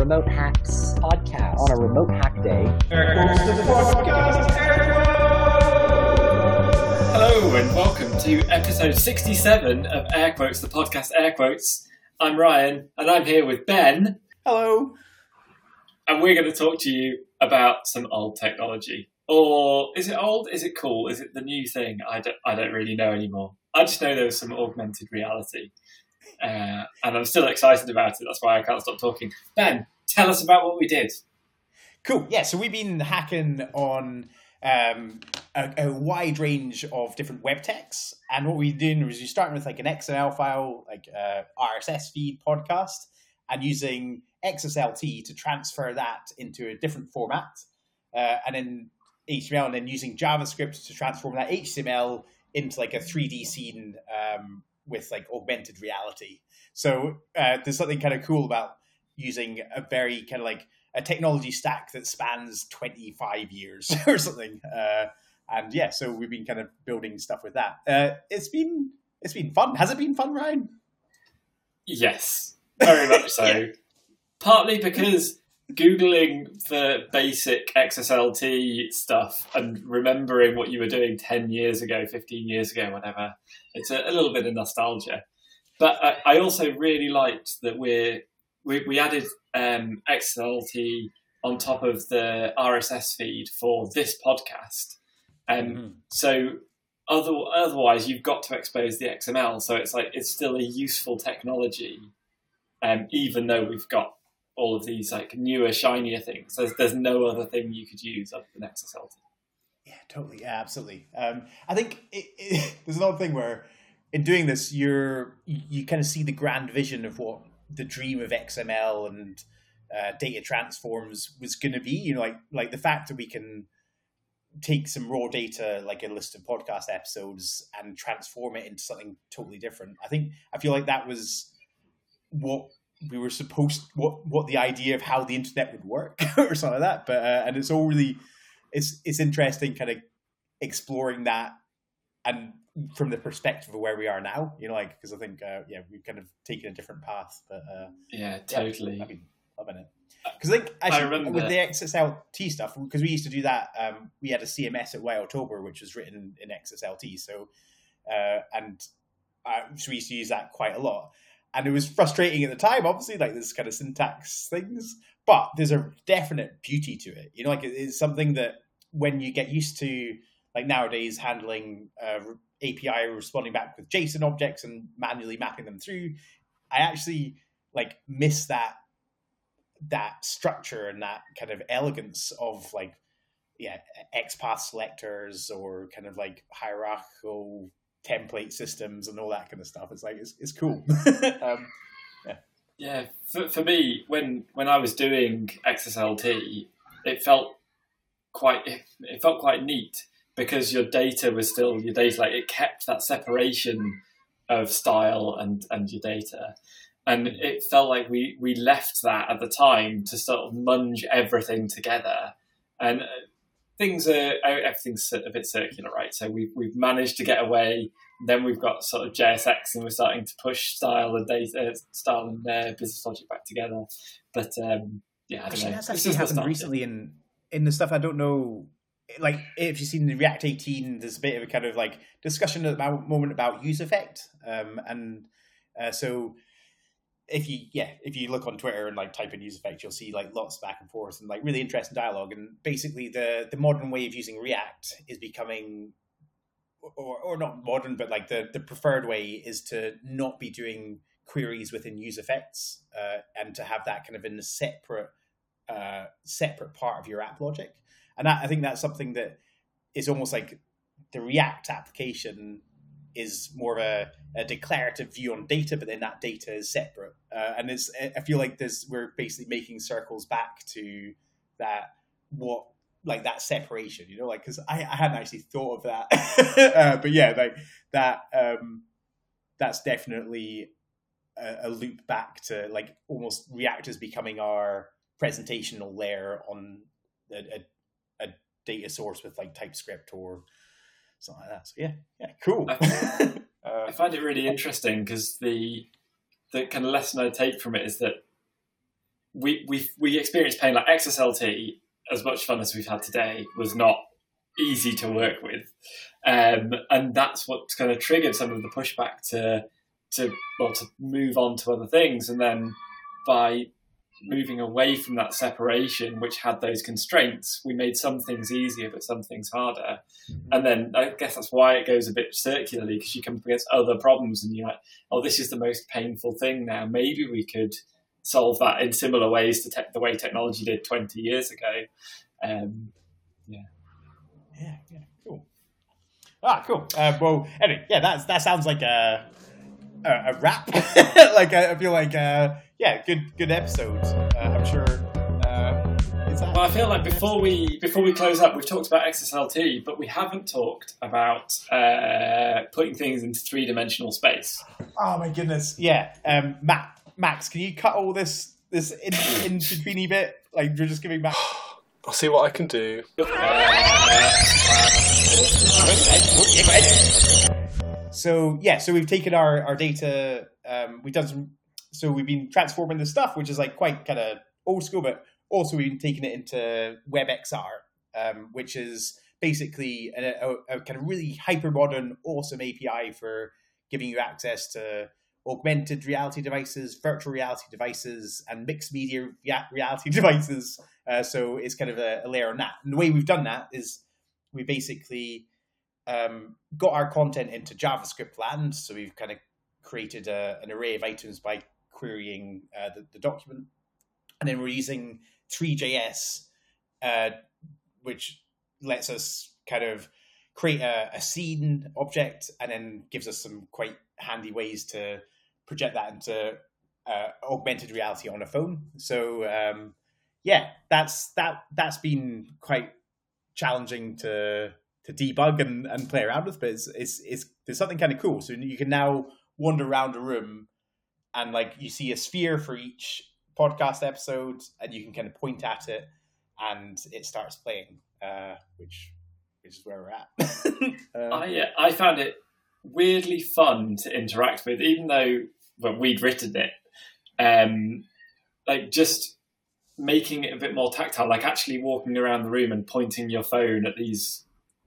Remote Hacks podcast on a remote hack day. Hello and welcome to episode 67 of Air Quotes, the podcast Air Quotes. I'm Ryan and I'm here with Ben. Hello. And we're going to talk to you about some old technology. Or is it old? Is it cool? Is it the new thing? I don't, I don't really know anymore. I just know there was some augmented reality. Uh, and I'm still excited about it. That's why I can't stop talking. Ben, tell us about what we did. Cool. Yeah, so we've been hacking on um, a, a, wide range of different web techs. And what we're doing is we're starting with like an XML file, like uh, RSS feed podcast, and using XSLT to transfer that into a different format. Uh, and then HTML, and then using JavaScript to transform that HTML into like a 3D scene um, with like augmented reality. So uh, there's something kind of cool about using a very kind of like a technology stack that spans 25 years or something. Uh, and yeah, so we've been kind of building stuff with that. Uh, it's been it's been fun. Has it been fun, Ryan? Yes, very much so. yeah. Partly because googling the basic XSLT stuff and remembering what you were doing 10 years ago, 15 years ago, whatever, it's a, a little bit of nostalgia. But I, I also really liked that we're, we, we added um, XSLT on top of the RSS feed for this podcast. Um, mm-hmm. So other, otherwise, you've got to expose the XML. So it's like it's still a useful technology, um, even though we've got all of these like newer, shinier things. There's, there's no other thing you could use other than XSLT. Yeah, totally. Yeah, absolutely. Um, I think it, it, there's another thing where in doing this, you're you, you, kind of see the grand vision of what the dream of XML and uh, data transforms was going to be. You know, like like the fact that we can take some raw data, like a list of podcast episodes, and transform it into something totally different. I think I feel like that was what we were supposed what what the idea of how the internet would work or something like that. But uh, and it's all really it's it's interesting, kind of exploring that and from the perspective of where we are now. You know, like because I think uh, yeah we've kind of taken a different path. But uh, yeah, totally. Yeah, I mean, loving it. Because I think actually, I with the XSLT stuff, because we used to do that, um, we had a CMS at White October, which was written in XSLT. So, uh, and uh, so we used to use that quite a lot and it was frustrating at the time. Obviously, like this kind of syntax things, but there's a definite beauty to it. You know, like it's something that when you get used to, like nowadays, handling uh, API responding back with JSON objects and manually mapping them through, I actually like miss that that structure and that kind of elegance of like yeah XPath selectors or kind of like hierarchical template systems and all that kind of stuff. It's like it's, it's cool. um, yeah, yeah. For, for me, when when I was doing XSLT, it felt quite it felt quite neat because your data was still your data. Like it kept that separation of style and and your data. And it felt like we, we left that at the time to sort of munge everything together. And things are everything's a bit circular, right? So we've we've managed to get away. Then we've got sort of JSX, and we're starting to push style and data, uh, style and uh, business logic back together. But um, yeah, I don't actually, know. That's actually happened recently in in the stuff I don't know. Like if you've seen the React 18, there's a bit of a kind of like discussion at the moment about useEffect, um, and uh, so if you yeah if you look on twitter and like type in useEffects you'll see like lots back and forth and like really interesting dialogue. And basically the the modern way of using react is becoming or, or not modern but like the the preferred way is to not be doing queries within useEffects uh, and to have that kind of in a separate uh, separate part of your app logic. And that, i think that's something that is almost like the react application is more of a, a, declarative view on data, but then that data is separate. Uh, and it's I feel like this we're basically making circles back to that what like that separation, you know, like because I, I, hadn't actually thought of that, uh, but yeah, like that um, that's definitely a, a, loop back to like almost React is becoming our presentational layer on a, a, a data source with like TypeScript or something like that. So yeah, yeah, cool. I, uh, I find it really interesting because the the kind of lesson I take from it is that we we we experienced pain like XSLT. As much fun as we've had today was not easy to work with, um, and that's what kind of triggered some of the pushback to to well to move on to other things, and then by moving away from that separation, which had those constraints, we made some things easier, but some things harder. Mm-hmm. And then I guess that's why it goes a bit circularly because you come up against other problems and you're like, oh, this is the most painful thing now. Maybe we could solve that in similar ways to te- the way technology did 20 years ago. Um, yeah. Yeah, yeah, cool. Ah, cool. Uh, well, anyway, yeah, that's, that sounds like a, a, a wrap. like, I feel like, uh, yeah, good good episode. Uh, I'm sure. Uh, well, I feel like before we before we close up, we've talked about XSLT, but we haven't talked about uh, putting things into three dimensional space. Oh my goodness! Yeah, um, Matt, Max, can you cut all this this in in betweeny bit? Like you're just giving back. I'll see what I can do. So yeah, so we've taken our our data. Um, we've done some so we've been transforming the stuff, which is like quite kind of old school, but also we've been taking it into WebXR, um, which is basically a, a, a, kind of really hyper modern, awesome API for giving you access to augmented reality devices, virtual reality devices, and mixed media reality devices. Uh, so it's kind of a, a, layer on that. And the way we've done that is we basically um, got our content into JavaScript land. So we've kind of created a, an array of items by querying uh, the, the, document. And then we're using Three.js, uh, which lets us kind of create a, a, scene object and then gives us some quite handy ways to project that into uh, augmented reality on a phone. So um, yeah, that's that that's been quite challenging to to debug and, and play around with, but it's, it's, it's there's something kind of cool. So you can now wander around a room and like you see a sphere for each podcast episode, and you can kind of point at it, and it starts playing, uh, which which is where we're at. um, I uh, I found it weirdly fun to interact with, even though well, we'd written it. Um, like just making it a bit more tactile, like actually walking around the room and pointing your phone at these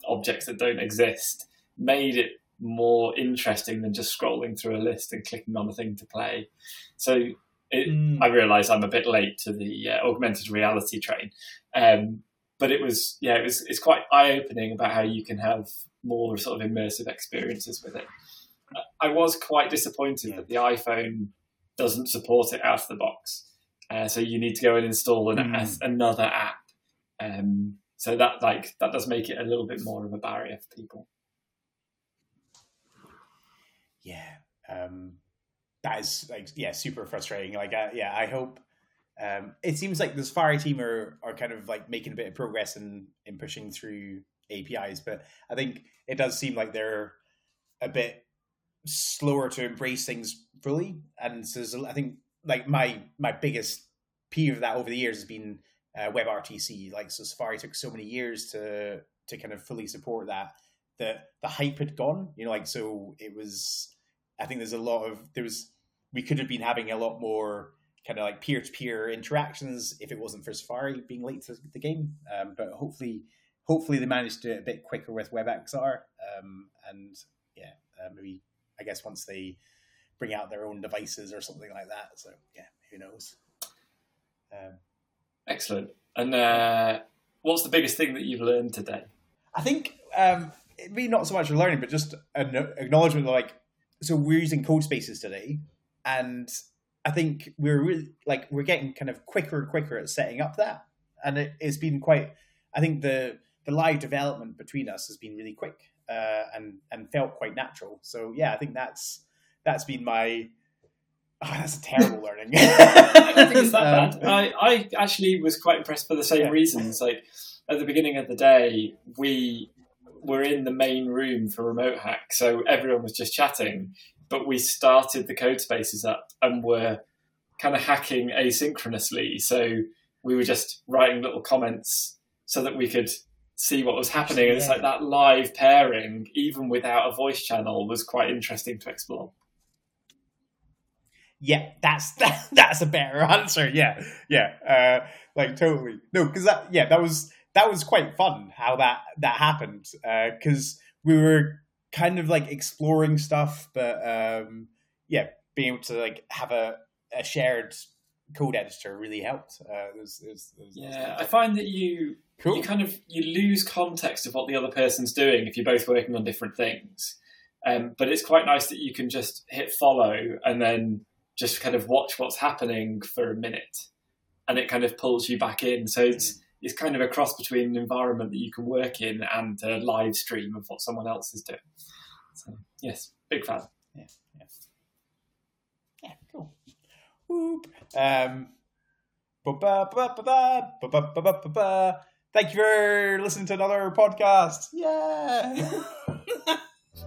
objects that don't exist, made it more interesting than just scrolling through a list and clicking on a thing to play. So it, mm. I realise I'm a bit late to the uh, augmented reality train, um, but it was yeah, it was it's quite eye opening about how you can have more sort of immersive experiences with it. I was quite disappointed that the iPhone doesn't support it out of the box, uh, so you need to go and install an, mm. another app. Um, so that like that does make it a little bit more of a barrier for people yeah, um, that is like yeah, super frustrating. Like uh, yeah, I hope. Um, it seems like the Safari team are, are kind of like making a bit of progress in in pushing through APIs, but I think it does seem like they're a bit slower to embrace things fully. And so I think like my my biggest peeve of that over the years has been uh, WebRTC. Like so, Safari took so many years to to kind of fully support that that the hype had gone. You know, like so it was I think there's a lot of there was we could have been having a lot more kind of like peer to peer interactions if it wasn't for Safari being late to the game. Um, but hopefully, hopefully they managed to do it a bit quicker with WebXR. Um, and yeah, uh, maybe I guess once they bring out their own devices or something like that. So yeah, who knows? Um, Excellent. And uh, what's the biggest thing that you've learned today? I think um, maybe not so much learning, but just an acknowledgement like so we're using Codespaces today, and I think we're really like we're getting kind of quicker and quicker at setting up that, and it, has been quite. I think the the live development between us has been really quick uh, and and felt quite natural. So yeah, I think that's that's been my. Oh, that's a terrible learning. I don't think it's that um, bad. I, I actually was quite impressed for the same yeah. reasons. Like at the beginning of the day, we were in the main room for Remote Hack, so everyone was just chatting. But we started the Codespaces up and were kind of hacking asynchronously. So we were just writing little comments so that we could see what was happening. And it's like that live pairing, even without a voice channel, was quite interesting to explore. yeah, that's that, that's a better answer. Yeah, yeah, uh, like totally. No, because that yeah, that was that was quite fun how that that happened because uh, we were kind of like exploring stuff, but um, yeah, being able to like have a, a shared code editor really helped. Uh, it was, it was, it was, yeah, I find that you cool. you kind of you lose context of what the other person's doing if you're both working on different things. Um, but it's quite nice that you can just hit follow and then just kind of watch what's happening for a minute, and it kind of pulls you back in. So it's mm. It's kind of a cross between an environment that you can work in and a live stream of what someone else is doing. So yes, big fan. Yeah, yeah, yeah cool. Whoop. Um, Thank you for listening to another podcast. Yeah.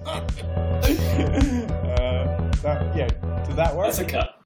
uh, that, yeah. Does that work? That's a cut.